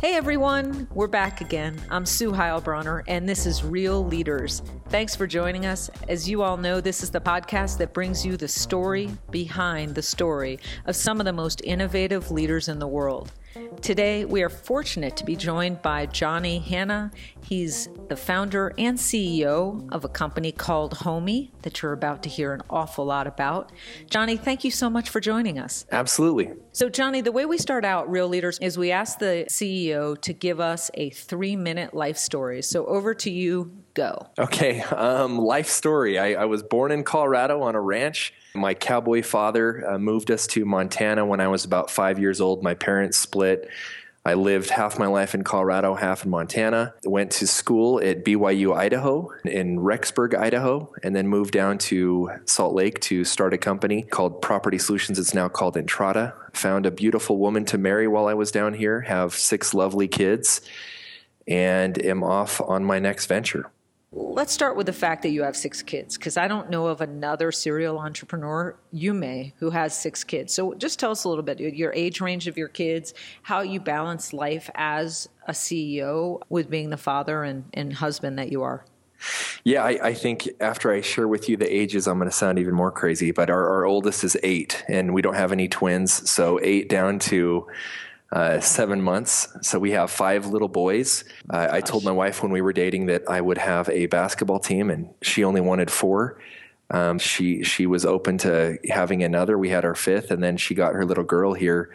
Hey everyone, we're back again. I'm Sue Heilbronner, and this is Real Leaders. Thanks for joining us. As you all know, this is the podcast that brings you the story behind the story of some of the most innovative leaders in the world. Today, we are fortunate to be joined by Johnny Hanna. He's the founder and CEO of a company called Homie that you're about to hear an awful lot about. Johnny, thank you so much for joining us. Absolutely. So, Johnny, the way we start out, Real Leaders, is we ask the CEO to give us a three minute life story. So, over to you. Go. Okay. Um, life story. I, I was born in Colorado on a ranch. My cowboy father uh, moved us to Montana when I was about five years old. My parents split. I lived half my life in Colorado, half in Montana. Went to school at BYU, Idaho, in Rexburg, Idaho, and then moved down to Salt Lake to start a company called Property Solutions. It's now called Entrata. Found a beautiful woman to marry while I was down here, have six lovely kids, and am off on my next venture. Let's start with the fact that you have six kids, because I don't know of another serial entrepreneur, you may, who has six kids. So just tell us a little bit your age range of your kids, how you balance life as a CEO with being the father and, and husband that you are. Yeah, I, I, think after I share with you the ages, I'm going to sound even more crazy. But our, our oldest is eight, and we don't have any twins. So eight down to uh, seven months. So we have five little boys. Uh, I told my wife when we were dating that I would have a basketball team, and she only wanted four. Um, she she was open to having another. We had our fifth, and then she got her little girl here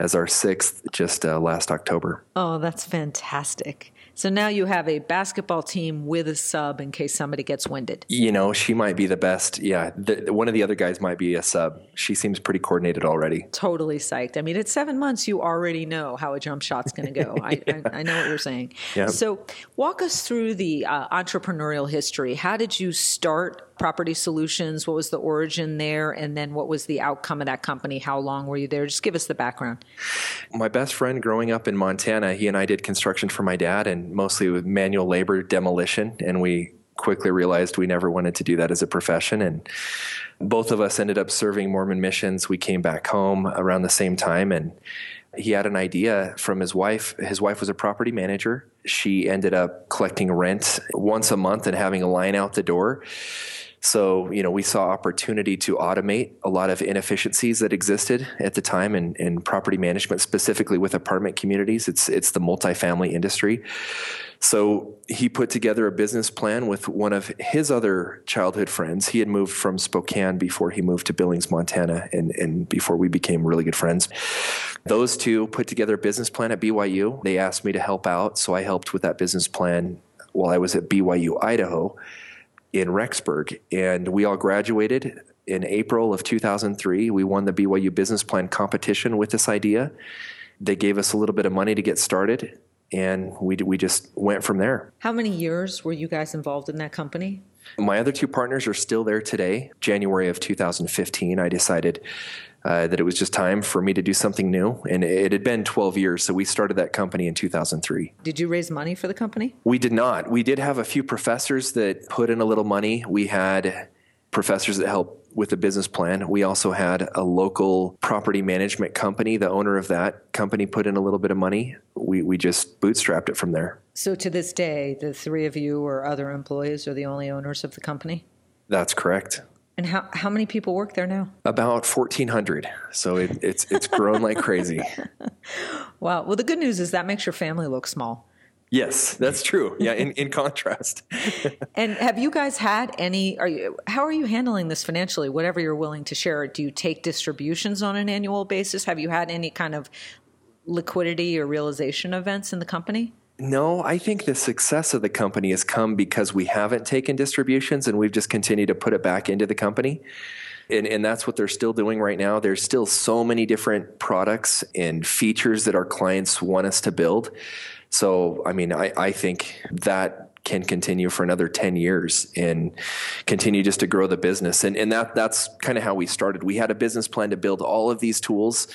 as our sixth just uh, last October. Oh, that's fantastic. So now you have a basketball team with a sub in case somebody gets winded. You know, she might be the best. Yeah, the, one of the other guys might be a sub. She seems pretty coordinated already. Totally psyched. I mean, at seven months, you already know how a jump shot's going to go. I, I, I, know what you're saying. Yep. So, walk us through the uh, entrepreneurial history. How did you start Property Solutions? What was the origin there? And then what was the outcome of that company? How long were you there? Just give us the background. My best friend growing up in Montana, he and I did construction for my dad and mostly with manual labor demolition. And we quickly realized we never wanted to do that as a profession. And both of us ended up serving Mormon missions. We came back home around the same time and he had an idea from his wife. His wife was a property manager. She ended up collecting rent once a month and having a line out the door. So, you know, we saw opportunity to automate a lot of inefficiencies that existed at the time in, in property management, specifically with apartment communities. It's it's the multifamily industry. So he put together a business plan with one of his other childhood friends. He had moved from Spokane before he moved to Billings, Montana, and, and before we became really good friends. Those two put together a business plan at BYU. They asked me to help out, so I helped with that business plan while I was at BYU, Idaho in Rexburg, and we all graduated in April of 2003. We won the BYU business plan competition with this idea. They gave us a little bit of money to get started, and we we just went from there. How many years were you guys involved in that company? My other two partners are still there today. January of 2015, I decided uh, that it was just time for me to do something new. And it had been 12 years, so we started that company in 2003. Did you raise money for the company? We did not. We did have a few professors that put in a little money. We had professors that helped with the business plan. We also had a local property management company. The owner of that company put in a little bit of money. We, we just bootstrapped it from there. So to this day, the three of you or other employees are the only owners of the company? That's correct. And how, how many people work there now? About 1,400. So it, it's, it's grown like crazy. Wow. Well, the good news is that makes your family look small. Yes, that's true. Yeah, in, in contrast. and have you guys had any are you how are you handling this financially? Whatever you're willing to share. Do you take distributions on an annual basis? Have you had any kind of liquidity or realization events in the company? No, I think the success of the company has come because we haven't taken distributions and we've just continued to put it back into the company. And, and that's what they're still doing right now. There's still so many different products and features that our clients want us to build. So, I mean, I, I think that can continue for another 10 years and continue just to grow the business. And, and that, that's kind of how we started. We had a business plan to build all of these tools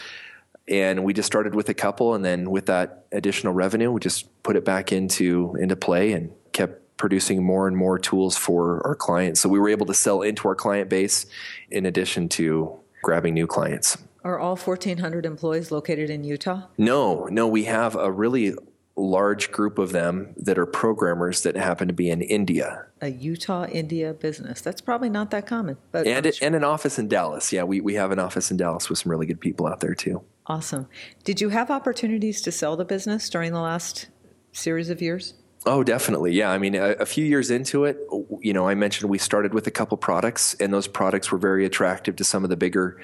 and we just started with a couple and then with that additional revenue we just put it back into into play and kept producing more and more tools for our clients so we were able to sell into our client base in addition to grabbing new clients Are all 1,400 employees located in Utah? No, no, we have a really large group of them that are programmers that happen to be in India. A Utah, India business. That's probably not that common. But and, sure. and an office in Dallas. Yeah, we, we have an office in Dallas with some really good people out there too. Awesome. Did you have opportunities to sell the business during the last series of years? Oh, definitely. Yeah. I mean, a, a, few years into it, you know, I mentioned we started with a couple products, and those products were very attractive to some of the bigger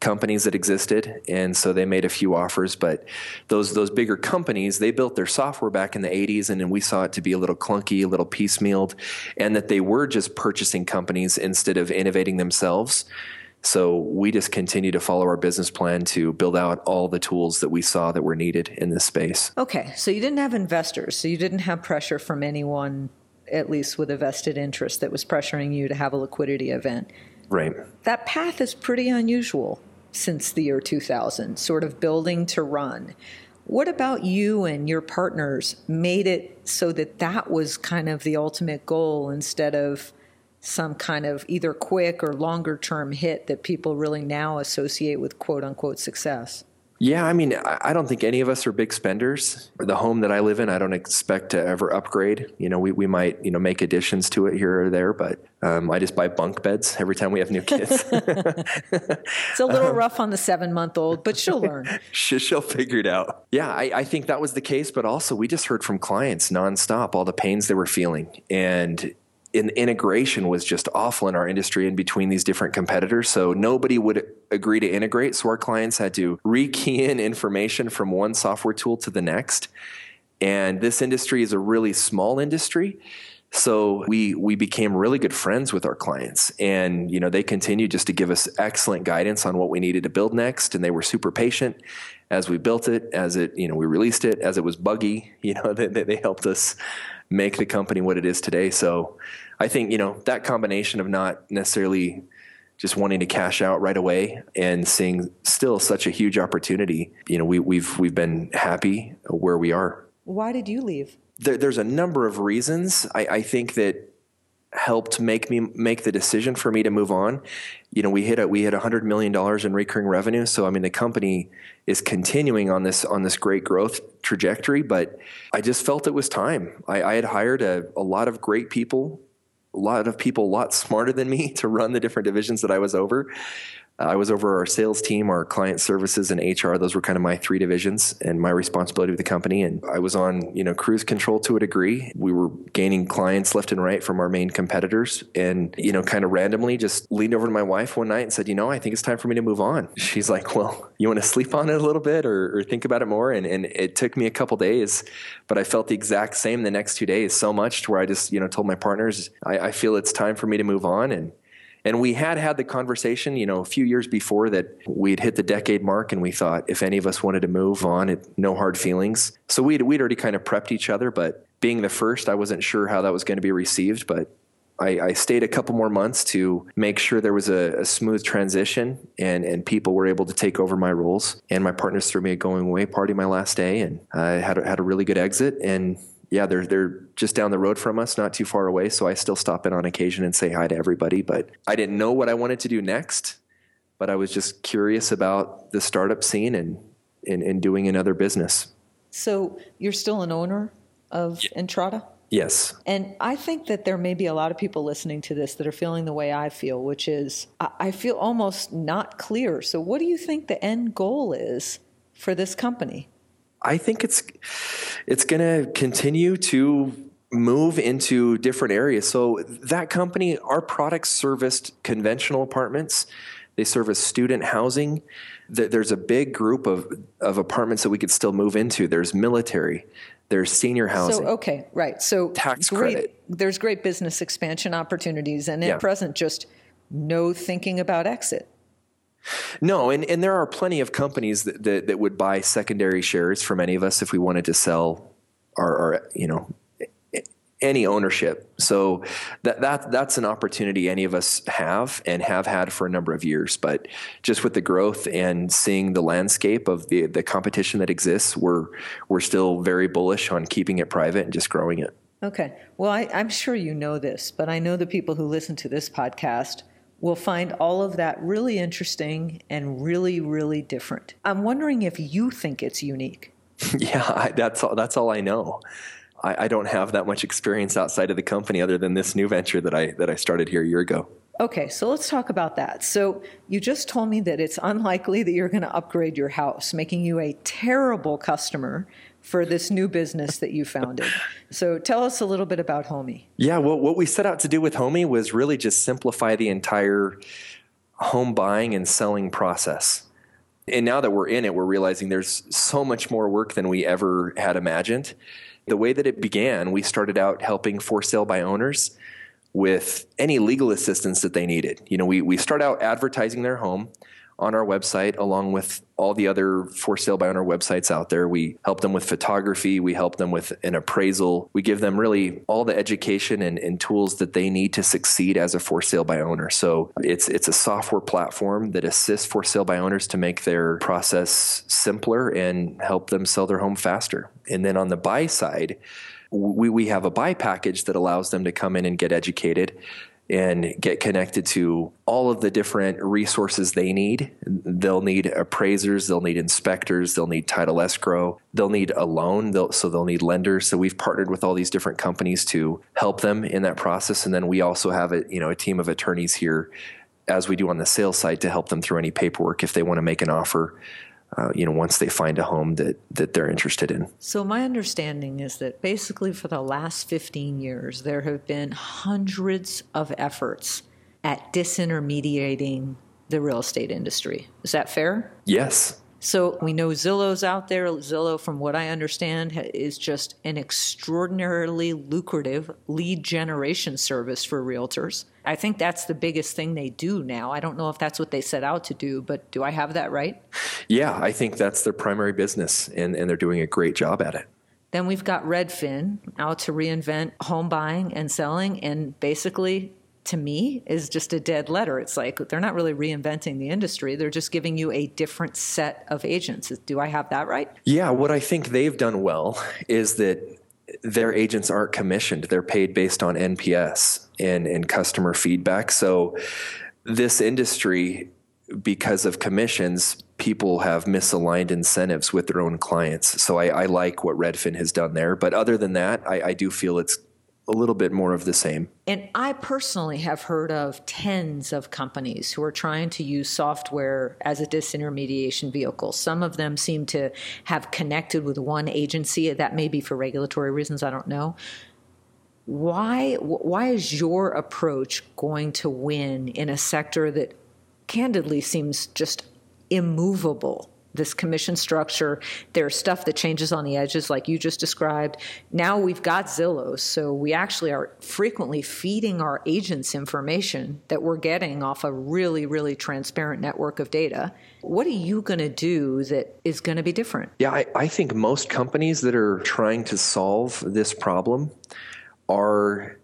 companies that existed, and so they made a few offers. But those those bigger companies, they built their software back in the '80s, and then we saw it to be a little clunky, a little piecemealed, and that they were just purchasing companies instead of innovating themselves. So we just continue to follow our business plan to build out all the tools that we saw that were needed in this space. Okay, so you didn't have investors, so you didn't have pressure from anyone, at least with a vested interest, that was pressuring you to have a liquidity event. Right. That path is pretty unusual since the year 2000, sort of building to run. What about you and your partners made it so that that was kind of the ultimate goal instead of some kind of either quick or longer term hit that people really now associate with quote unquote success? Yeah, I mean, I don't think any of us are big spenders. The home that I live in, I don't expect to ever upgrade. You know, we, we might, you know, make additions to it here or there, but um, I just buy bunk beds every time we have new kids. it's a little um, rough on the seven month old, but she'll learn. she'll figure it out. Yeah, I, I think that was the case, but also we just heard from clients nonstop all the pains they were feeling. And in integration was just awful in our industry and between these different competitors. So nobody would agree to integrate. So our clients had to rekey in information from one software tool to the next. And this industry is a really small industry. So we we became really good friends with our clients, and you know they continued just to give us excellent guidance on what we needed to build next, and they were super patient as we built it, as it you know we released it, as it was buggy. You know they, they helped us make the company what it is today. So I think, you know, that combination of not necessarily just wanting to cash out right away and seeing still such a huge opportunity, you know, we, we've, we've been happy where we are. Why did you leave? There, there's a number of reasons. I, I think that helped make me make the decision for me to move on. You know, we hit a, we hit hundred million dollars in recurring revenue. So I mean, the company is continuing on this on this great growth trajectory. But I just felt it was time. I, I had hired a, a lot of great people, a lot of people a lot smarter than me to run the different divisions that I was over. I was over our sales team, our client services, and HR. Those were kind of my three divisions and my responsibility with the company. And I was on, you know, cruise control to a degree. We were gaining clients left and right from our main competitors, and you know, kind of randomly, just leaned over to my wife one night and said, "You know, I think it's time for me to move on." She's like, "Well, you want to sleep on it a little bit or, or think about it more?" And and it took me a couple days, but I felt the exact same the next two days, so much to where I just, you know, told my partners, I, I feel it's time for me to move on and and we had had the conversation, you know, a few years before that we'd hit the decade mark, and we thought if any of us wanted to move on, it, no hard feelings. So we'd we'd already kind of prepped each other, but being the first, I wasn't sure how that was going to be received, but. I, I stayed a couple more months to make sure there was a, a, smooth transition and, and people were able to take over my roles. And my partners threw me a going away party my last day, and I had a, had a really good exit. And yeah, they're they're just down the road from us, not too far away. So I still stop in on occasion and say hi to everybody. But I didn't know what I wanted to do next, but I was just curious about the startup scene and and, and doing another business. So you're still an owner of yeah. Entrata? Yes. And I think that there may be a lot of people listening to this that are feeling the way I feel, which is I feel almost not clear. So, what do you think the end goal is for this company? I think it's it's going to continue to move into different areas. So that company, our products serviced conventional apartments. They service student housing. There's a big group of, of apartments that we could still move into. There's military. There's senior housing. So okay, right. So tax great, credit. There's great business expansion opportunities, and at yeah. present, just no thinking about exit. No, and, and there are plenty of companies that, that, that would buy secondary shares from any of us if we wanted to sell our, our you know any ownership. So that that that's an opportunity any of us have and have had for a number of years. But just with the growth and seeing the landscape of the the competition that exists, we're we're still very bullish on keeping it private and just growing it. Okay. Well, I, I'm sure you know this, but I know the people who listen to this podcast will find all of that really interesting and really, really different. I'm wondering if you think it's unique. yeah, I, that's all, that's all I know. I, I don't have that much experience outside of the company other than this new venture that I that I started here a year ago. Okay, so let's talk about that. So, you just told me that it's unlikely that you're going to upgrade your house, making you a terrible customer for this new business that you founded. So, tell us a little bit about Homie. Yeah, well, what we set out to do with Homie was really just simplify the entire home buying and selling process. And now that we're in it, we're realizing there's so much more work than we ever had imagined. The way that it began, we started out helping for sale by owners with any legal assistance that they needed. You know, we, we start out advertising their home on our website along with all the other for sale by owner websites out there. We help them with photography, we help them with an appraisal. We give them really all the education and, and tools that they need to succeed as a for sale by owner. So it's it's a software platform that assists for sale by owners to make their process simpler and help them sell their home faster. And then on the buy side, we, we have a buy package that allows them to come in and get educated and get connected to all of the different resources they need. They'll need appraisers, they'll need inspectors, they'll need title escrow, they'll need a loan, they'll, so they'll need lenders. So we've partnered with all these different companies to help them in that process, and then we also have a you know a team of attorneys here, as we do on the sales side, to help them through any paperwork if they want to make an offer uh, you know, once they find a home that that they're interested in. So my understanding is that basically for the last 15 years, there have been hundreds of efforts at disintermediating the real estate industry. Is that fair? Yes. So we know Zillow's out there. Zillow, from what I understand, is just an extraordinarily lucrative lead generation service for realtors. I think that's the biggest thing they do now. I don't know if that's what they set out to do, but do I have that right? Yeah, I think that's their primary business, and, and they're doing a great job at it. Then we've got Redfin out to reinvent home buying and selling and basically to me is just a dead letter. It's like they're not really reinventing the industry. They're just giving you a different set of agents. Do I have that right? Yeah, what I think they've done well is that their agents aren't commissioned. They're paid based on NPS and, customer feedback. So this industry, because of commissions, people have misaligned incentives with their own clients. So I, I like what Redfin has done there. But other than that, I, I do feel it's a little bit more of the same. And I personally have heard of tens of companies who are trying to use software as a disintermediation vehicle. Some of them seem to have connected with one agency. That may be for regulatory reasons, I don't know. Why, why is your approach going to win in a sector that candidly seems just immovable? this commission structure. There's stuff that changes on the edges, like you just described. Now we've got Zillow, so we actually are frequently feeding our agents information that we're getting off a really, really transparent network of data. What are you going to do that is going to be different? Yeah, I, I think most companies that are trying to solve this problem are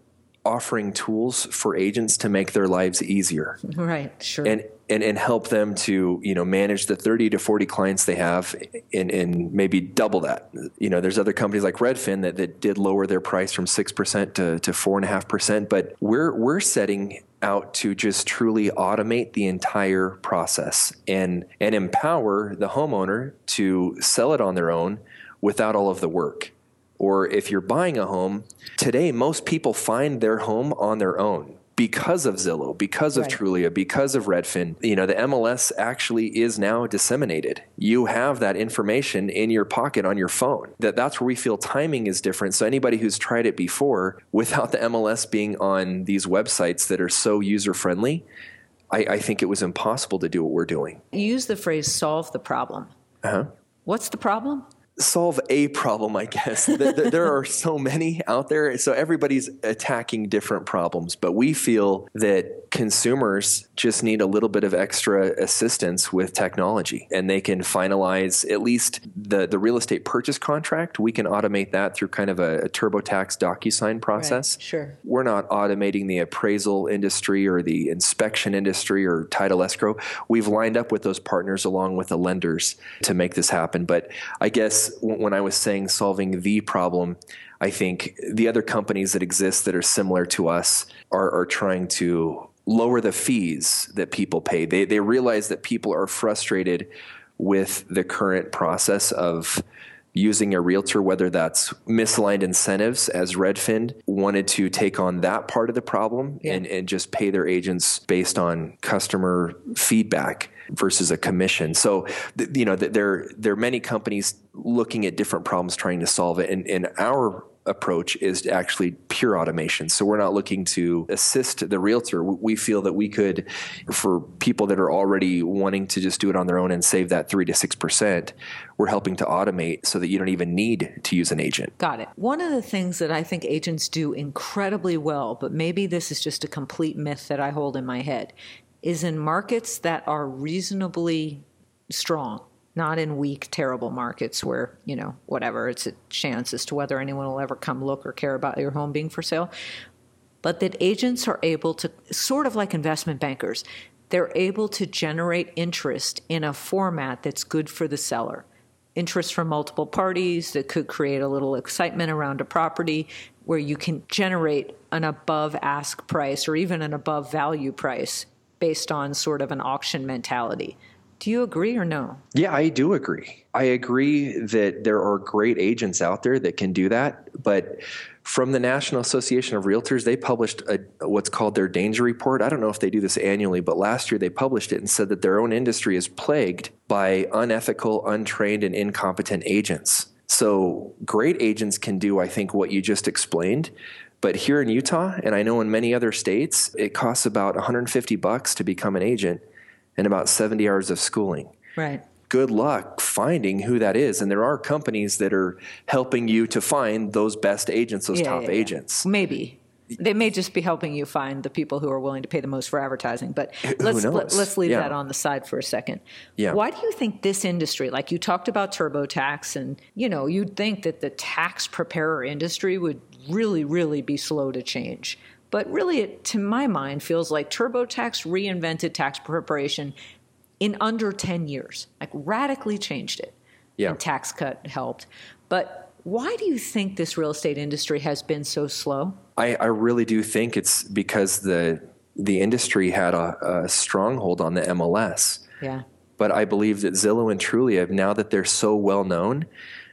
offering tools for agents to make their lives easier. Right, sure. And and, and help them to you know manage the 30 to 40 clients they have and, and maybe double that you know there's other companies like redfin that, that did lower their price from 6% to, to 4.5% but we're we're setting out to just truly automate the entire process and and empower the homeowner to sell it on their own without all of the work or if you're buying a home today most people find their home on their own because of Zillow, because of right. Trulia, because of Redfin, you know, the MLS actually is now disseminated. You have that information in your pocket on your phone. That that's where we feel timing is different. So anybody who's tried it before without the MLS being on these websites that are so user friendly, I, I think it was impossible to do what we're doing. You use the phrase solve the problem. Uh-huh. What's the problem? Solve a problem, I guess. there are so many out there, so everybody's attacking different problems. But we feel that consumers just need a little bit of extra assistance with technology, and they can finalize at least the the real estate purchase contract. We can automate that through kind of a, a TurboTax DocuSign process. Right, sure. We're not automating the appraisal industry or the inspection industry or title escrow. We've lined up with those partners along with the lenders to make this happen. But I guess when I was saying solving the problem, I think the other companies that exist that are similar to us are, are trying to lower the fees that people pay. They they realize that people are frustrated with the current process of using a realtor, whether that's misaligned incentives, as Redfin wanted to take on that part of the problem yeah. and, and just pay their agents based on customer feedback versus a commission. So, you know, there there are many companies looking at different problems trying to solve it. And, and our approach is actually pure automation. So we're not looking to assist the realtor. We feel that we could, for people that are already wanting to just do it on their own and save that three to six percent, we're helping to automate so that you don't even need to use an agent. Got it. One of the things that I think agents do incredibly well, but maybe this is just a complete myth that I hold in my head, is in markets that are reasonably strong not in weak, terrible markets where, you know, whatever, it's a chance as to whether anyone will ever come look or care about your home being for sale. But that agents are able to, sort of like investment bankers, they're able to generate interest in a format that's good for the seller. Interest from multiple parties that could create a little excitement around a property where you can generate an above ask price or even an above value price based on sort of an auction mentality. Do you agree or no? Yeah, I do agree. I agree that there are great agents out there that can do that, but from the National Association of Realtors, they published a, what's called their danger report. I don't know if they do this annually, but last year they published it and said that their own industry is plagued by unethical, untrained, and incompetent agents. So great agents can do, I think, what you just explained. But here in Utah, and I know in many other states, it costs about 150 bucks to become an agent and about 70 hours of schooling. Right. Good luck finding who that is. And there are companies that are helping you to find those best agents, those yeah, top yeah, agents. Maybe. They may just be helping you find the people who are willing to pay the most for advertising, but let's let us leave that on the side for a second. Yeah. Why do you think this industry, like you talked about TurboTax, and you know you'd think that the tax preparer industry would really, really be slow to change. But really, it, to my mind, feels like TurboTax reinvented tax preparation in under 10 years, like radically changed it. Yeah. And TaxCut helped. But why do you think this real estate industry has been so slow? I, I really do think it's because the the industry had a, a stronghold on the MLS. Yeah. But I believe that Zillow and Trulia, now that they're so well known,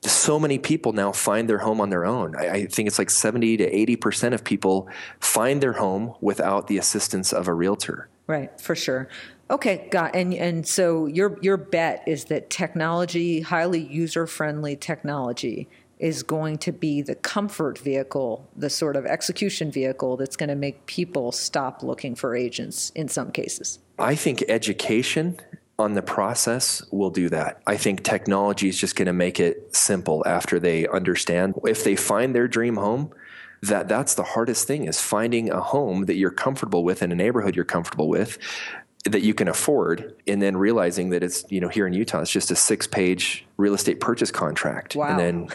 so many people now find their home on their own. I, I, think it's like 70 to 80% of people find their home without the assistance of a realtor. Right, for sure. Okay, got and and so your your bet is that technology, highly user friendly technology, is going to be the comfort vehicle, the sort of execution vehicle that's going to make people stop looking for agents in some cases. I think education on the process will do that. I think technology is just going to make it simple after they understand. If they find their dream home, that that's the hardest thing is finding a home that you're comfortable with in a neighborhood you're comfortable with that you can afford and then realizing that it's you know here in Utah it's just a six page real estate purchase contract wow. and then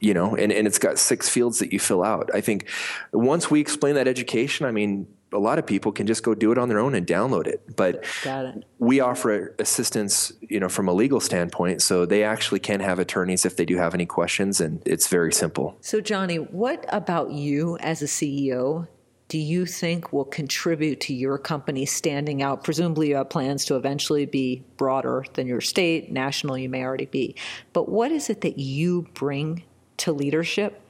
you know and, and it's got six fields that you fill out i think once we explain that education i mean a lot of people can just go do it on their own and download it. But it. we offer assistance, you know, from a legal standpoint, so they actually can have attorneys if they do have any questions, and it's very simple. So, Johnny, what about you as a CEO? Do you think will contribute to your company standing out? Presumably, you have plans to eventually be broader than your state, national. You may already be, but what is it that you bring to leadership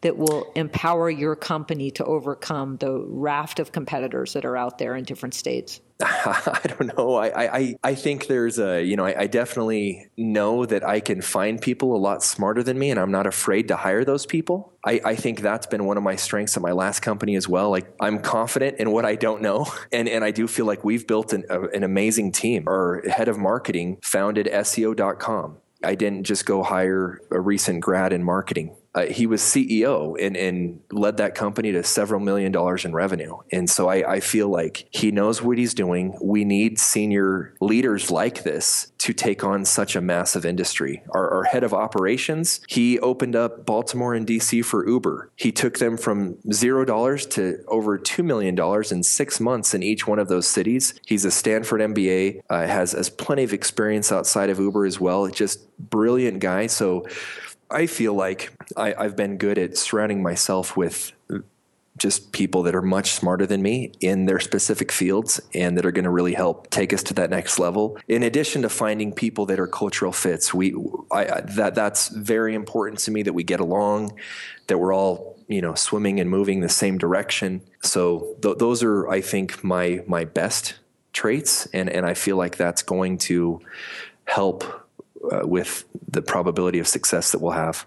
that will empower your company to overcome the raft of competitors that are out there in different states? I don't know. I, I, I think there's a, you know, I, I, definitely know that I can find people a lot smarter than me and I'm not afraid to hire those people. I, I think that's been one of my strengths at my last company as well. Like I'm confident in what I don't know. And, and I do feel like we've built an, a, an amazing team. Our head of marketing founded SEO.com. I didn't just go hire a recent grad in marketing uh, he was CEO and, and led that company to several million dollars in revenue. And so I, I feel like he knows what he's doing. We need senior leaders like this to take on such a massive industry. Our, our head of operations, he opened up Baltimore and DC for Uber. He took them from zero dollars to over $2 million in six months in each one of those cities. He's a Stanford MBA, uh, has, has plenty of experience outside of Uber as well. Just brilliant guy. So I feel like I, have been good at surrounding myself with just people that are much smarter than me in their specific fields and that are going to really help take us to that next level. In addition to finding people that are cultural fits, we I, that that's very important to me that we get along, that we're all you know swimming and moving the same direction. So th- those are I think my my best traits, and and I feel like that's going to help uh, with the probability of success that we'll have.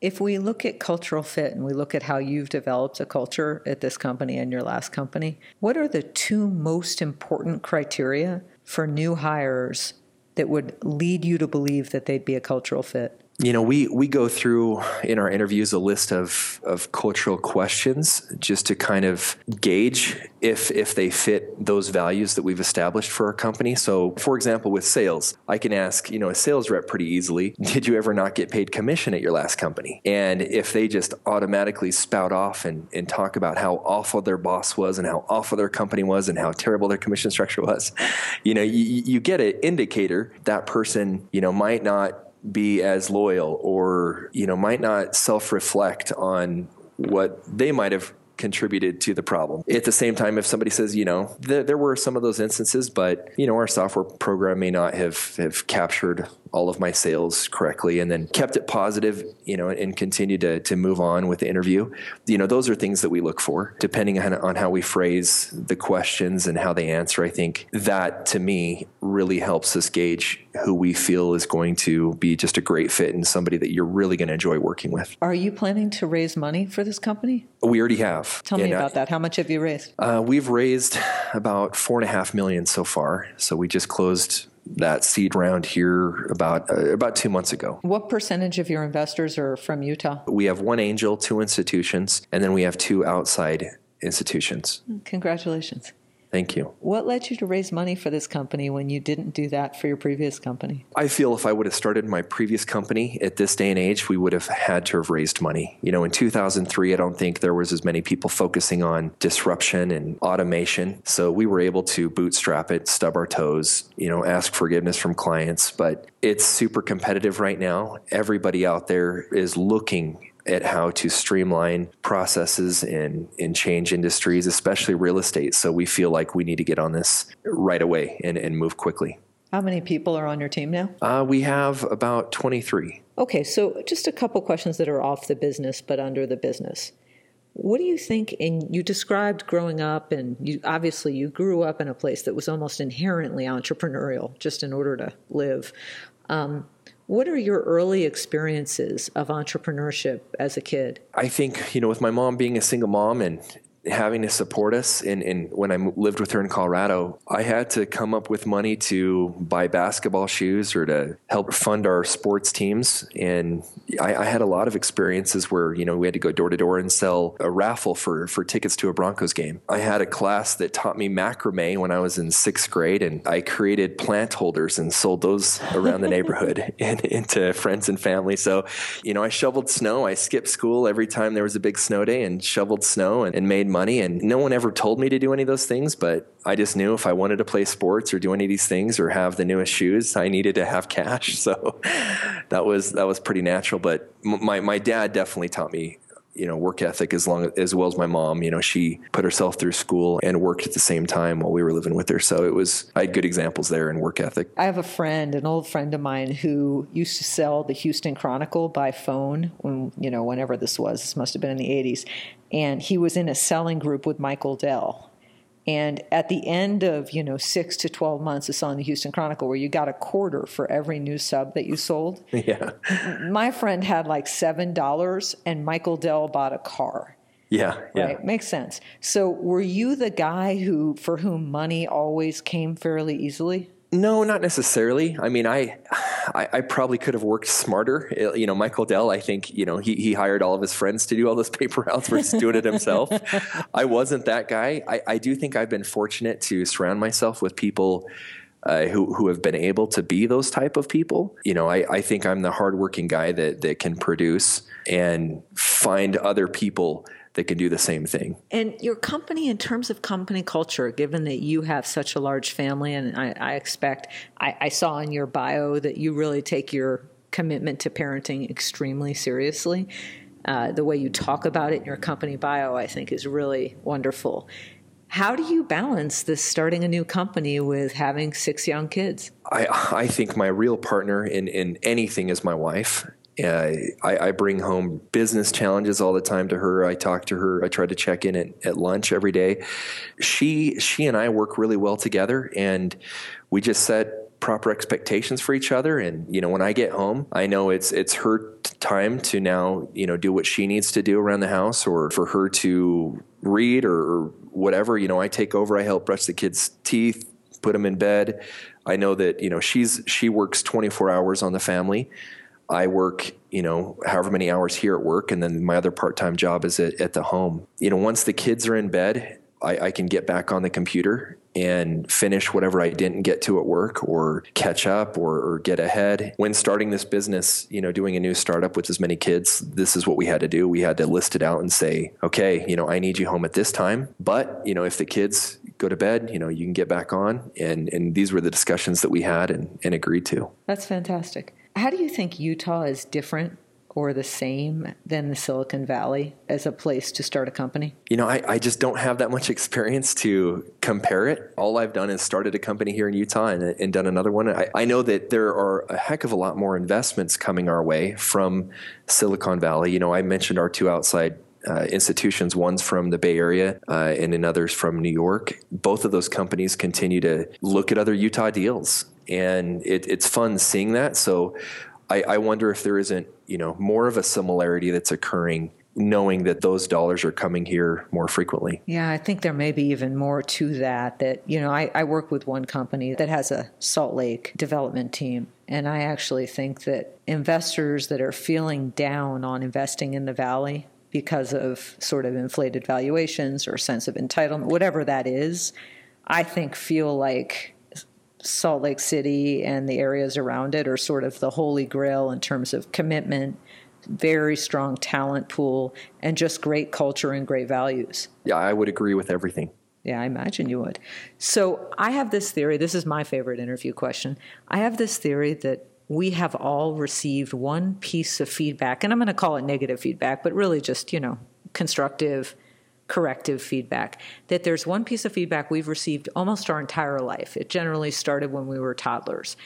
If we look at cultural fit and we look at how you've developed a culture at this company and your last company, what are the two most important criteria for new hires that would lead you to believe that they'd be a cultural fit? You know, we, we go through in our interviews a list of, of cultural questions just to kind of gauge if, if they fit those values that we've established for our company. So, for example, with sales, I can ask, you know, a sales rep pretty easily, did you ever not get paid commission at your last company? And if they just automatically spout off and, and talk about how awful their boss was and how awful their company was and how terrible their commission structure was, you know, you, you get an indicator that person, you know, might not be as loyal or you know might not self-reflect on what they might have contributed to the problem. At the same time, if somebody says, you know, th- there were some of those instances, but you know, our software program may not have have captured all of my sales correctly and then kept it positive, you know, and continued to, to move on with the interview. You know, those are things that we look for depending on, on how we phrase the questions and how they answer. I think that to me really helps us gauge who we feel is going to be just a great fit and somebody that you're really going to enjoy working with. Are you planning to raise money for this company? We already have. Tell me about I, that. How much have you raised? Uh, we've raised about four and a half million so far. So we just closed that seed round here about uh, about two months ago. What percentage of your investors are from Utah? We have one angel, two institutions, and then we have two outside institutions. Congratulations. Thank you. What led you to raise money for this company when you didn't do that for your previous company? I feel if I would have started my previous company at this day and age, we would have had to have raised money. You know, in 2003, I don't think there was as many people focusing on disruption and automation. So we were able to bootstrap it, stub our toes, you know, ask forgiveness from clients. But it's super competitive right now. Everybody out there is looking at how to streamline processes and, and change industries, especially real estate. So we feel like we need to get on this right away and, and move quickly. How many people are on your team now? Uh, we have about 23. Okay, so just a couple questions that are off the business but under the business. What do you think? And you described growing up, and you obviously you grew up in a place that was almost inherently entrepreneurial, just in order to live. Um, what are your early experiences of entrepreneurship as a kid? I think, you know, with my mom being a single mom and having to support us. And, and when I lived with her in Colorado, I had to come up with money to buy basketball shoes or to help fund our sports teams. And I, I had a lot of experiences where, you know, we had to go door to door and sell a raffle for, for tickets to a Broncos game. I had a class that taught me macrame when I was in sixth grade, and I created plant holders and sold those around the neighborhood and into friends and family. So, you know, I shoveled snow. I skipped school every time there was a big snow day and shoveled snow and, and made money. And no one ever told me to do any of those things, but I just knew if I wanted to play sports or do any of these things or have the newest shoes, I needed to have cash. So that was that was pretty natural. But my my dad definitely taught me you know work ethic as long as well as my mom you know she put herself through school and worked at the same time while we were living with her. So it was i had good examples there in work ethic. I have a friend an old friend of mine who used to sell the houston chronicle by phone when you know whenever this was this must have been in the 80s and he was in a selling group with Michael Dell. And at the end of, you know, six to 12 months, it's on the Houston Chronicle where you got a quarter for every new sub that you sold. Yeah. My friend had like $7 and Michael Dell bought a car. Yeah, yeah. Right. Makes sense. So were you the guy who, for whom money always came fairly easily? No, not necessarily. I mean, I, I, I, probably could have worked smarter. You know, Michael Dell, I think, you know, he, he hired all of his friends to do all those paper routes versus doing it himself. I wasn't that guy. I, I do think I've been fortunate to surround myself with people uh, who who have been able to be those type of people. You know, I, I think I'm the hardworking guy that that can produce and find other people that can do the same thing. And your company, in terms of company culture, given that you have such a large family, and I, I expect, I, I saw in your bio that you really take your commitment to parenting extremely seriously. Uh, the way you talk about it in your company bio, I think, is really wonderful. How do you balance this starting a new company with having six young kids? I, I think my real partner in, in anything is my wife. Uh, I, I, bring home business challenges all the time to her. I talk to her. I try to check in at, at lunch every day. She she and I work really well together, and we just set proper expectations for each other. And you know, when I get home, I know it's it's her time to now you know do what she needs to do around the house, or for her to read or, or whatever. You know, I take over. I help brush the kids' teeth, put them in bed. I know that you know she's she works 24 hours on the family. I work, you know, however many hours here at work, and then my other part time job is at, at, the home. You know, once the kids are in bed, I, I, can get back on the computer and finish whatever I didn't get to at work or catch up or, or, get ahead. When starting this business, you know, doing a new startup with as many kids, this is what we had to do. We had to list it out and say, okay, you know, I need you home at this time. But, you know, if the kids go to bed, you know, you can get back on. And, and these were the discussions that we had and, and agreed to. That's fantastic. How do you think Utah is different or the same than the Silicon Valley as a place to start a company? You know, I, I, just don't have that much experience to compare it. All I've done is started a company here in Utah and, and done another one. I, I, know that there are a heck of a lot more investments coming our way from Silicon Valley. You know, I mentioned our two outside uh, institutions. One's from the Bay Area uh, and another's from New York. Both of those companies continue to look at other Utah deals and it, it's fun seeing that. So I, I wonder if there isn't you know more of a similarity that's occurring knowing that those dollars are coming here more frequently. Yeah, I think there may be even more to that. That, you know, I, I, work with one company that has a Salt Lake development team. And I actually think that investors that are feeling down on investing in the valley because of sort of inflated valuations or sense of entitlement, whatever that is, I think feel like Salt Lake City and the areas around it are sort of the holy grail in terms of commitment, very strong talent pool, and just great culture and great values. Yeah, I would agree with everything. Yeah, I imagine you would. So I have this theory. This is my favorite interview question. I have this theory that we have all received one piece of feedback, and I'm going to call it negative feedback, but really just, you know, constructive corrective feedback. That there's one piece of feedback we've received almost our entire life. It generally started when we were toddlers.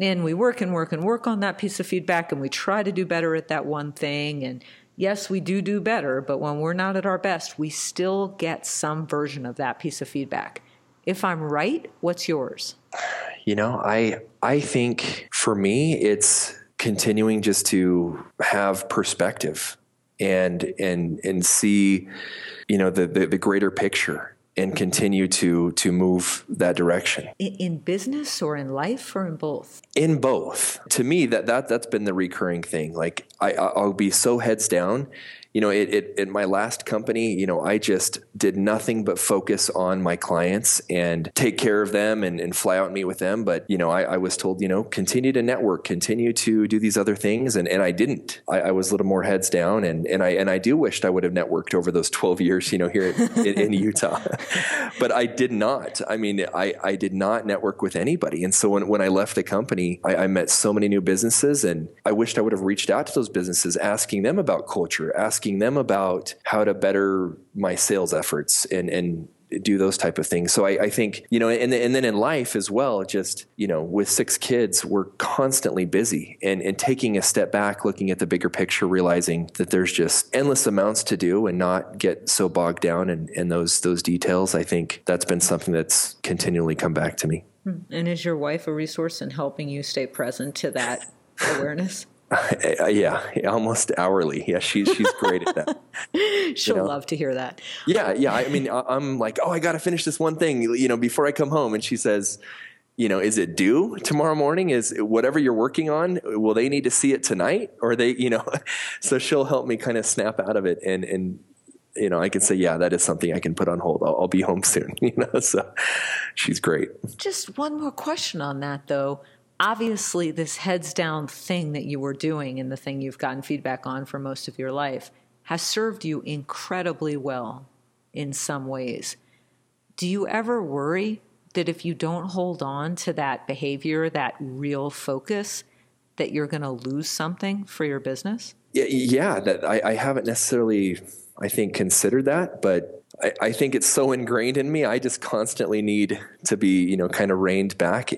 And we work and work and work on that piece of feedback and we try to do better at that one thing. And yes, we do do better, but when we're not at our best, we still get some version of that piece of feedback. If I'm right, what's yours? You know, I I think for me it's continuing just to have perspective and and and see you know the, the, the greater picture and continue to to move that direction. In business or in life or in both? In both. To me that that that's been the recurring thing. Like i i'll be so heads down you know, it, it, in my last company, you know, I just did nothing but focus on my clients and take care of them and, and fly out and meet with them. But, you know, I, I, was told, you know, continue to network, continue to do these other things. And, and I didn't. I, I was a little more heads down. And, and I and I do wished I would have networked over those 12 years, you know, here in, in Utah. but I did not. I mean, I, I did not network with anybody. And so when, when I left the company, I, I met so many new businesses and I wished I would have reached out to those businesses, asking them about culture, asking asking them about how to better my sales efforts and and do those type of things. So I, I, think, you know, and, and then in life as well, just, you know, with six kids, we're constantly busy and, and taking a step back, looking at the bigger picture, realizing that there's just endless amounts to do and not get so bogged down in, in those, those details. I think that's been something that's continually come back to me. Hmm. And is your wife a resource in helping you stay present to that awareness? Uh, yeah, almost hourly. Yeah, she's she's great at that. She'll you know? love to hear that. Yeah, yeah. I mean, I'm like, oh, I got to finish this one thing, you know, before I come home, and she says, you know, is it due tomorrow morning? Is whatever you're working on, will they need to see it tonight, or they, you know? so she'll help me kind of snap out of it, and and you know, I can say, yeah, that is something I can put on hold. I'll, I'll be home soon. You know, so she's great. Just one more question on that, though obviously this heads down thing that you were doing and the thing you've gotten feedback on for most of your life has served you incredibly well in some ways. Do you ever worry that if you don't hold on to that behavior, that real focus, that you're going to lose something for your business? Yeah, that I, I haven't necessarily, I think, considered that, but I, I think it's so ingrained in me. I just constantly need to be, you know, kind of reined back,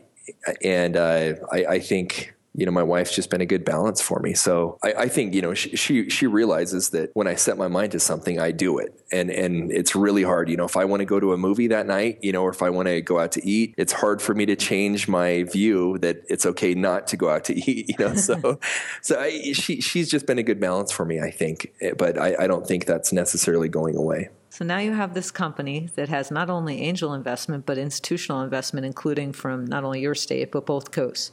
and uh, I, I think you know, my wife's just been a good balance for me. So I, I think, you know, she, she, she realizes that when I set my mind to something, I do it. And, and it's really hard. You know, if I want to go to a movie that night, you know, or if I want to go out to eat, it's hard for me to change my view that it's okay not to go out to eat, you know? So, so I, she, she's just been a good balance for me, I think. Eh, but I, I don't think that's necessarily going away. So now you have this company that has not only angel investment, but institutional investment, including from not only your state, but both coasts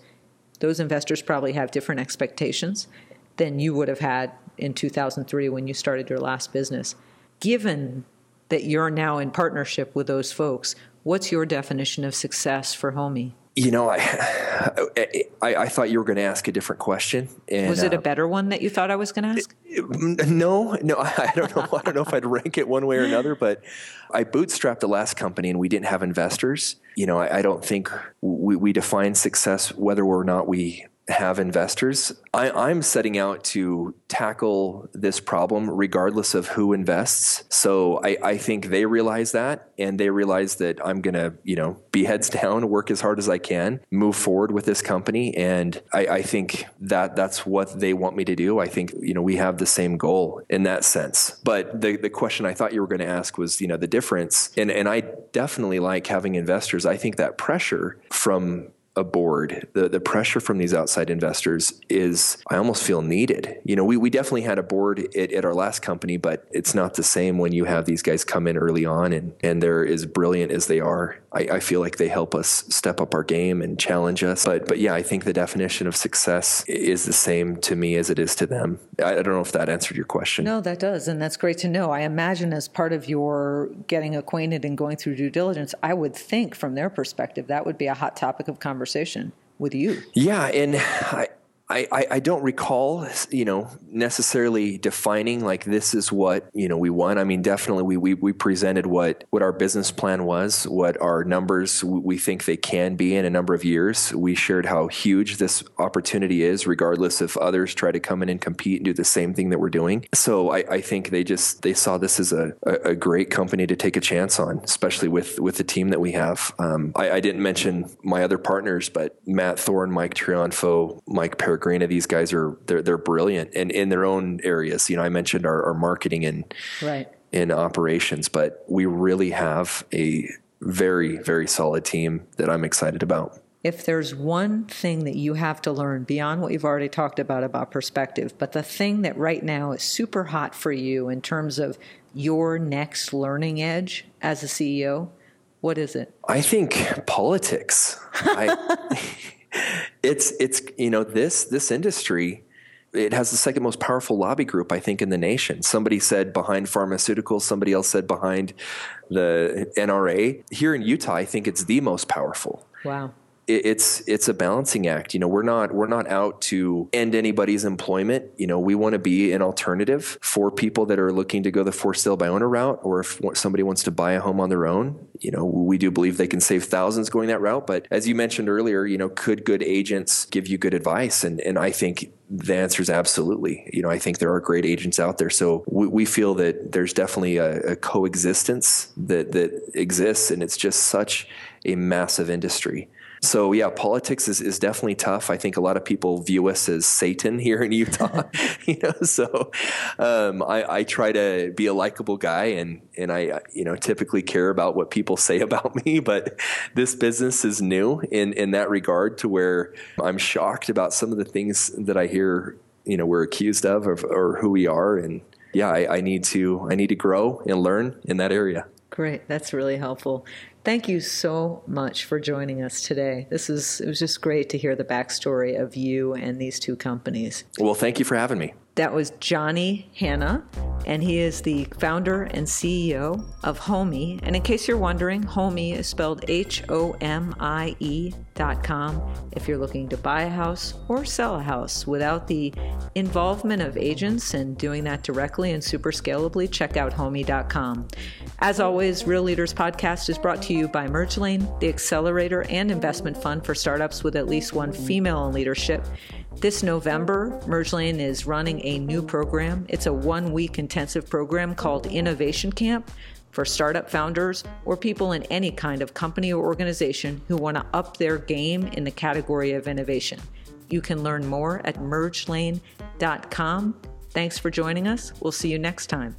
those investors probably have different expectations than you would have had in 2003 when you started your last business. Given that you're now in partnership with those folks, what's your definition of success for Homie? You know, I, I, I thought you were going to ask a different question. And, was it a uh, better one that you thought I was going to ask? No, no, I don't know. I don't know if I'd rank it one way or another, but I bootstrapped the last company and we didn't have investors. You know, I, I don't think we, we define success whether or not we have investors. I, am setting out to tackle this problem regardless of who invests. So I, I think they realize that and they realize that I'm going to, you know, be heads down, work as hard as I can, move forward with this company. And I, I think that that's what they want me to do. I think, you know, we have the same goal in that sense. But the, the question I thought you were going to ask was, you know, the difference. And, and I definitely like having investors. I think that pressure from board, the, the pressure from these outside investors is, I almost feel needed. You know, we, we definitely had a board at, at our last company, but it's not the same when you have these guys come in early on and, and they're as brilliant as they are. I, I feel like they help us step up our game and challenge us. But, but yeah, I think the definition of success is the same to me as it is to them. I, I don't know if that answered your question. No, that does. And that's great to know. I imagine as part of your getting acquainted and going through due diligence, I would think from their perspective, that would be a hot topic of conversation conversation with you. Yeah, and I, I, I don't recall, you know, necessarily defining like this is what you know we want. I mean, definitely we we, we presented what what our business plan was, what our numbers we think they can be in a number of years. We shared how huge this opportunity is, regardless if others try to come in and compete and do the same thing that we're doing. So I, I think they just they saw this as a, a, great company to take a chance on, especially with with the team that we have. Um, I, I, didn't mention my other partners, but Matt Thorne, Mike Triunfo, Mike Perry Pellegrino, these guys are they're they're brilliant and in their own areas. You know, I mentioned our, our marketing and right. in operations, but we really have a very very solid team that I'm excited about. If there's one thing that you have to learn beyond what you've already talked about about perspective, but the thing that right now is super hot for you in terms of your next learning edge as a CEO, what is it? I think politics. I, it's it's you know this this industry it has the second most powerful lobby group I think in the nation. Somebody said behind pharmaceuticals, somebody else said behind the NRA. Here in Utah, I think it's the most powerful. Wow it's it's a balancing act. You know, we're not we're not out to end anybody's employment. You know, we want to be an alternative for people that are looking to go the for sale by owner route, or if somebody wants to buy a home on their own. You know, we do believe they can save thousands going that route. But as you mentioned earlier, you know, could good agents give you good advice? And and I think the answer is absolutely. You know, I think there are great agents out there. So we, we feel that there's definitely a, a, coexistence that that exists, and it's just such a massive industry. So yeah, politics is, is definitely tough. I think a lot of people view us as Satan here in Utah. you know, so um, I, I, try to be a likable guy, and and I you know typically care about what people say about me. But this business is new in in that regard, to where I'm shocked about some of the things that I hear. You know, we're accused of, or, or who we are, and yeah, I, I need to I need to grow and learn in that area. Great, that's really helpful. Thank you so much for joining us today. This is it was just great to hear the backstory of you and these two companies. Well, thank you for having me. That was Johnny Hanna, and he is the founder and CEO of Homie. And in case you're wondering, Homie is spelled H O M I E dot com. If you're looking to buy a house or sell a house without the involvement of agents and doing that directly and super scalably, check out homie.com. As always, Real Leaders Podcast is brought to you by Merge Lane, the accelerator and investment fund for startups with at least one female in leadership. This November, Merge Lane is running a new program. It's a one week intensive program called Innovation Camp for startup founders or people in any kind of company or organization who want to up their game in the category of innovation. You can learn more at mergelane.com. Thanks for joining us. We'll see you next time.